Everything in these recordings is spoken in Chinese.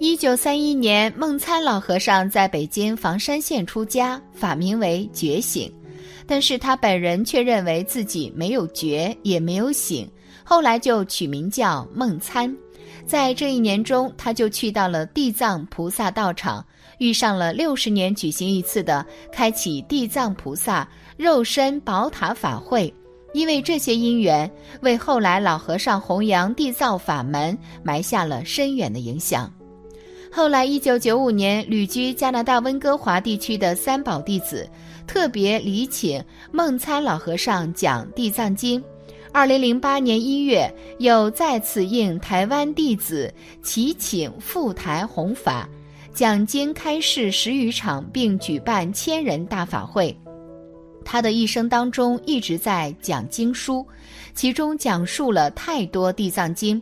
一九三一年，梦参老和尚在北京房山县出家，法名为觉醒，但是他本人却认为自己没有觉，也没有醒，后来就取名叫梦参。在这一年中，他就去到了地藏菩萨道场，遇上了六十年举行一次的开启地藏菩萨肉身宝塔法会。因为这些因缘，为后来老和尚弘扬地藏法门埋下了深远的影响。后来，一九九五年，旅居加拿大温哥华地区的三宝弟子特别礼请梦参老和尚讲《地藏经》。二零零八年一月，又再次应台湾弟子祈请赴台弘法，讲经开示十余场，并举办千人大法会。他的一生当中一直在讲经书，其中讲述了太多地藏经。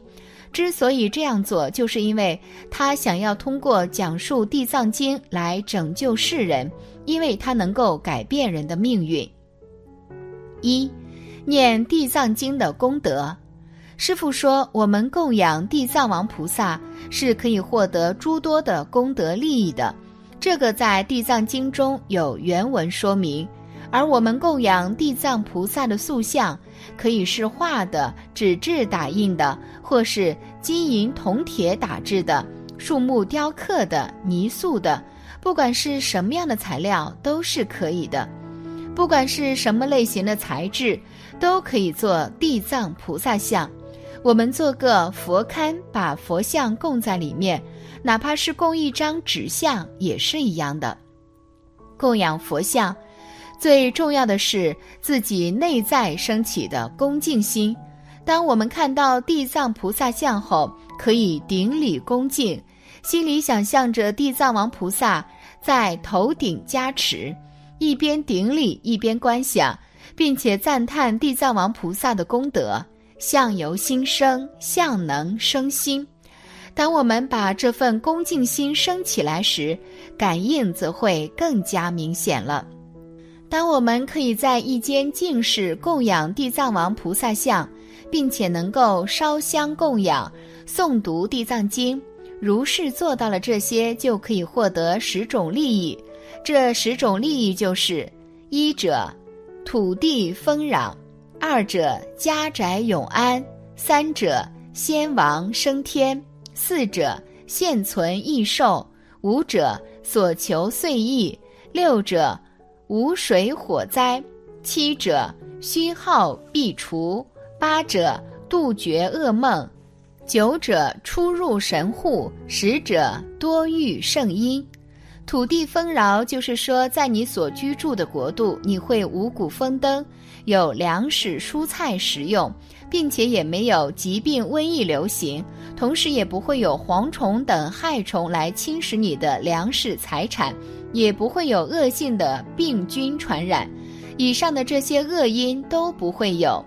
之所以这样做，就是因为他想要通过讲述地藏经来拯救世人，因为他能够改变人的命运。一，念地藏经的功德。师父说，我们供养地藏王菩萨是可以获得诸多的功德利益的，这个在地藏经中有原文说明。而我们供养地藏菩萨的塑像，可以是画的、纸质打印的，或是金银铜铁打制的、树木雕刻的、泥塑的，不管是什么样的材料都是可以的。不管是什么类型的材质，都可以做地藏菩萨像。我们做个佛龛，把佛像供在里面，哪怕是供一张纸像也是一样的。供养佛像。最重要的是自己内在升起的恭敬心。当我们看到地藏菩萨像后，可以顶礼恭敬，心里想象着地藏王菩萨在头顶加持，一边顶礼一边观想，并且赞叹地藏王菩萨的功德。相由心生，相能生心。当我们把这份恭敬心升起来时，感应则会更加明显了。当我们可以在一间净室供养地藏王菩萨像，并且能够烧香供养、诵读地藏经，如是做到了这些，就可以获得十种利益。这十种利益就是：一者土地丰壤，二者家宅永安，三者先王升天，四者现存益寿，五者所求遂意，六者。无水火灾，七者虚耗必除，八者杜绝噩梦，九者出入神户，十者多遇圣因。土地丰饶，就是说，在你所居住的国度，你会五谷丰登，有粮食蔬菜食用，并且也没有疾病瘟疫流行，同时也不会有蝗虫等害虫来侵蚀你的粮食财产。也不会有恶性的病菌传染，以上的这些恶因都不会有。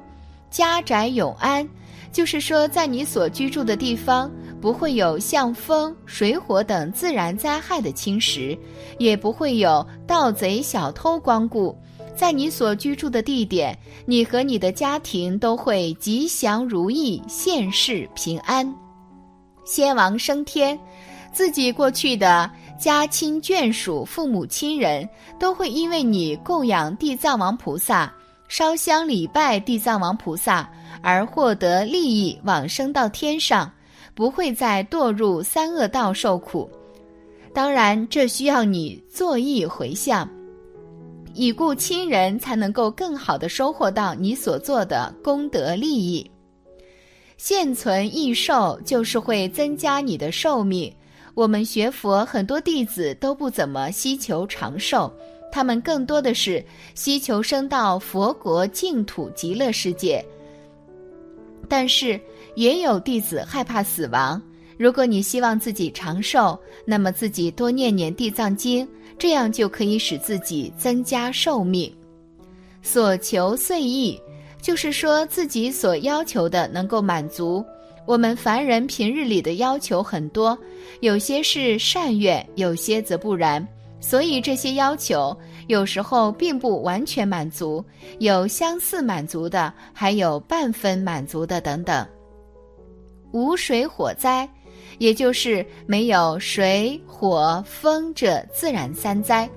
家宅永安，就是说在你所居住的地方不会有像风、水火等自然灾害的侵蚀，也不会有盗贼小偷光顾。在你所居住的地点，你和你的家庭都会吉祥如意，现世平安。先王升天，自己过去的。家亲眷属、父母亲人都会因为你供养地藏王菩萨、烧香礼拜地藏王菩萨而获得利益，往生到天上，不会再堕入三恶道受苦。当然，这需要你作意回向，已故亲人才能够更好的收获到你所做的功德利益。现存益寿，就是会增加你的寿命。我们学佛，很多弟子都不怎么希求长寿，他们更多的是希求升到佛国净土极乐世界。但是也有弟子害怕死亡。如果你希望自己长寿，那么自己多念念地藏经，这样就可以使自己增加寿命。所求遂意，就是说自己所要求的能够满足。我们凡人平日里的要求很多，有些是善愿，有些则不然。所以这些要求有时候并不完全满足，有相似满足的，还有半分满足的等等。无水火灾，也就是没有水、火、风这自然三灾。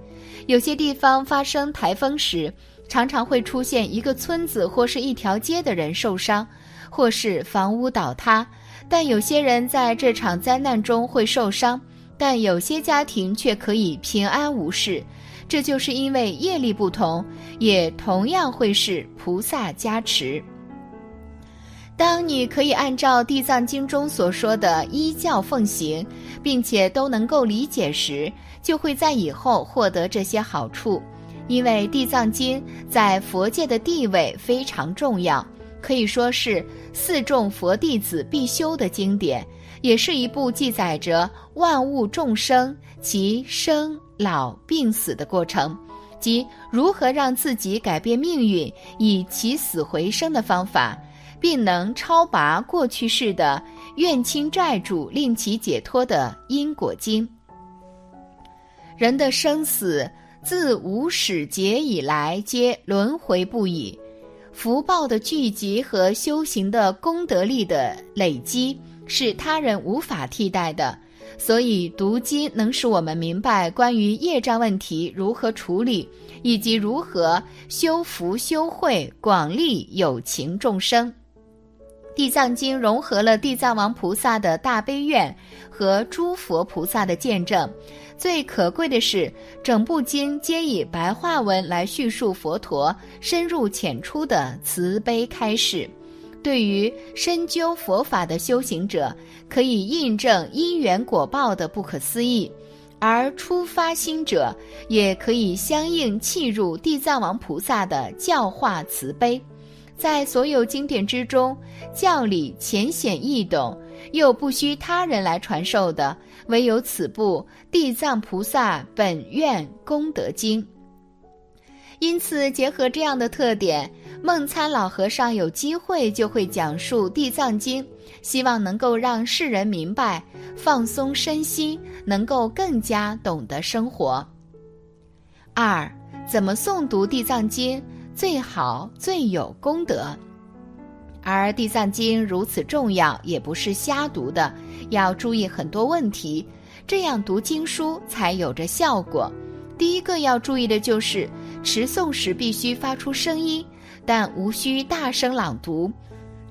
有些地方发生台风时，常常会出现一个村子或是一条街的人受伤，或是房屋倒塌。但有些人在这场灾难中会受伤，但有些家庭却可以平安无事。这就是因为业力不同，也同样会是菩萨加持。当你可以按照《地藏经》中所说的依教奉行，并且都能够理解时，就会在以后获得这些好处。因为《地藏经》在佛界的地位非常重要，可以说是四众佛弟子必修的经典，也是一部记载着万物众生其生。老病死的过程，即如何让自己改变命运，以起死回生的方法，并能超拔过去世的怨亲债主，令其解脱的因果经。人的生死自无始劫以来，皆轮回不已，福报的聚集和修行的功德力的累积，是他人无法替代的。所以，读经能使我们明白关于业障问题如何处理，以及如何修福修慧，广利有情众生。地藏经融合了地藏王菩萨的大悲愿和诸佛菩萨的见证。最可贵的是，整部经皆以白话文来叙述佛陀深入浅出的慈悲开示。对于深究佛法的修行者，可以印证因缘果报的不可思议；而初发心者，也可以相应契入地藏王菩萨的教化慈悲。在所有经典之中，教理浅显易懂，又不需他人来传授的，唯有此部《地藏菩萨本愿功德经》。因此，结合这样的特点。梦参老和尚有机会就会讲述《地藏经》，希望能够让世人明白，放松身心，能够更加懂得生活。二，怎么诵读《地藏经》最好最有功德？而《地藏经》如此重要，也不是瞎读的，要注意很多问题，这样读经书才有着效果。第一个要注意的就是持诵时必须发出声音。但无需大声朗读，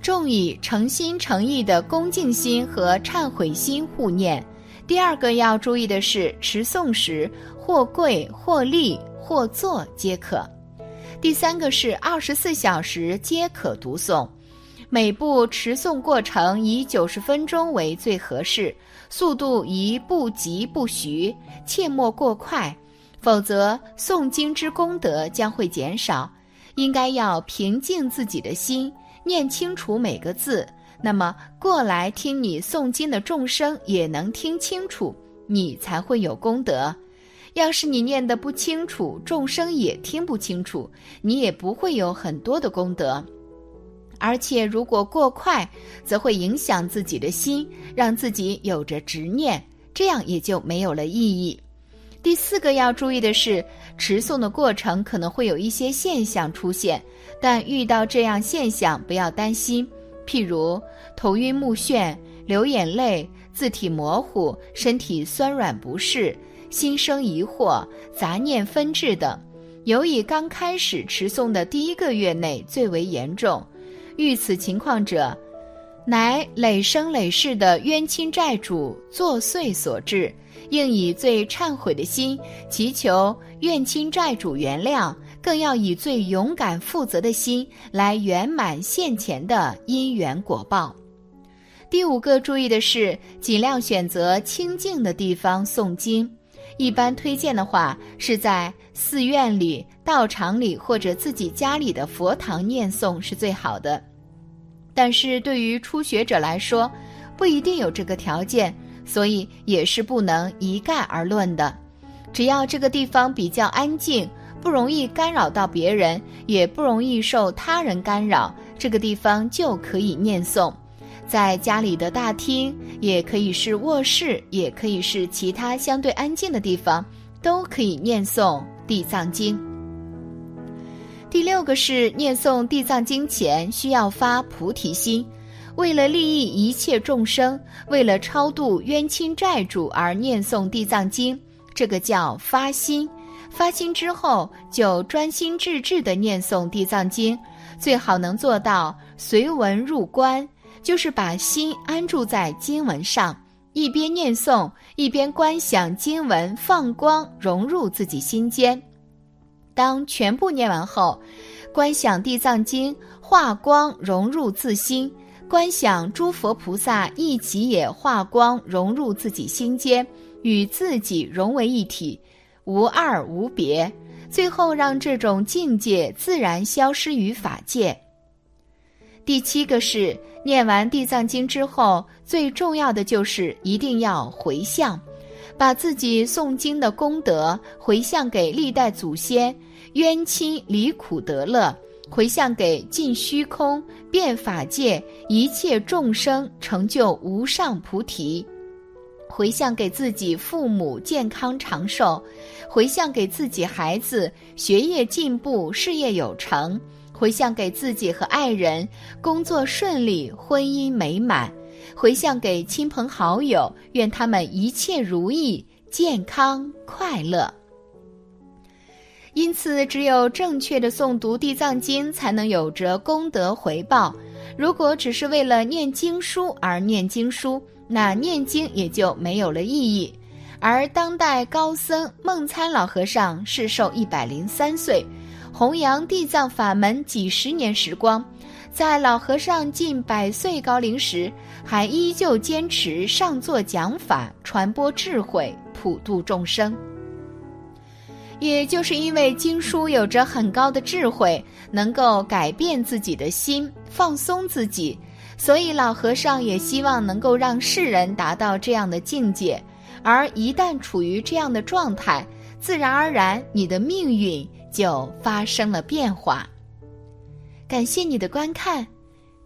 重以诚心诚意的恭敬心和忏悔心护念。第二个要注意的是，持诵时或跪或立或坐皆可。第三个是二十四小时皆可读诵，每部持诵过程以九十分钟为最合适，速度宜不急不徐，切莫过快，否则诵经之功德将会减少。应该要平静自己的心，念清楚每个字，那么过来听你诵经的众生也能听清楚，你才会有功德。要是你念得不清楚，众生也听不清楚，你也不会有很多的功德。而且如果过快，则会影响自己的心，让自己有着执念，这样也就没有了意义。第四个要注意的是，持诵的过程可能会有一些现象出现，但遇到这样现象不要担心，譬如头晕目眩、流眼泪、字体模糊、身体酸软不适、心生疑惑、杂念纷至等。尤以刚开始持诵的第一个月内最为严重，遇此情况者，乃累生累世的冤亲债主作祟所致。应以最忏悔的心祈求怨亲债主原谅，更要以最勇敢负责的心来圆满现前的因缘果报。第五个注意的是，尽量选择清静的地方诵经。一般推荐的话，是在寺院里、道场里或者自己家里的佛堂念诵是最好的。但是对于初学者来说，不一定有这个条件。所以也是不能一概而论的，只要这个地方比较安静，不容易干扰到别人，也不容易受他人干扰，这个地方就可以念诵。在家里的大厅，也可以是卧室，也可以是其他相对安静的地方，都可以念诵《地藏经》。第六个是念诵《地藏经》前需要发菩提心。为了利益一切众生，为了超度冤亲债主而念诵地藏经，这个叫发心。发心之后，就专心致志地念诵地藏经，最好能做到随文入观，就是把心安住在经文上，一边念诵，一边观想经文放光融入自己心间。当全部念完后，观想地藏经化光融入自心，观想诸佛菩萨一起也化光融入自己心间，与自己融为一体。无二无别，最后让这种境界自然消失于法界。第七个是念完地藏经之后，最重要的就是一定要回向，把自己诵经的功德回向给历代祖先，冤亲离苦得乐，回向给尽虚空遍法界一切众生，成就无上菩提。回向给自己父母健康长寿，回向给自己孩子学业进步、事业有成，回向给自己和爱人工作顺利、婚姻美满，回向给亲朋好友，愿他们一切如意、健康快乐。因此，只有正确的诵读地藏经，才能有着功德回报。如果只是为了念经书而念经书，那念经也就没有了意义。而当代高僧梦参老和尚是寿一百零三岁，弘扬地藏法门几十年时光，在老和尚近百岁高龄时，还依旧坚持上座讲法，传播智慧，普度众生。也就是因为经书有着很高的智慧，能够改变自己的心，放松自己。所以老和尚也希望能够让世人达到这样的境界，而一旦处于这样的状态，自然而然你的命运就发生了变化。感谢你的观看，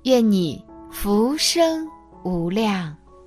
愿你福生无量。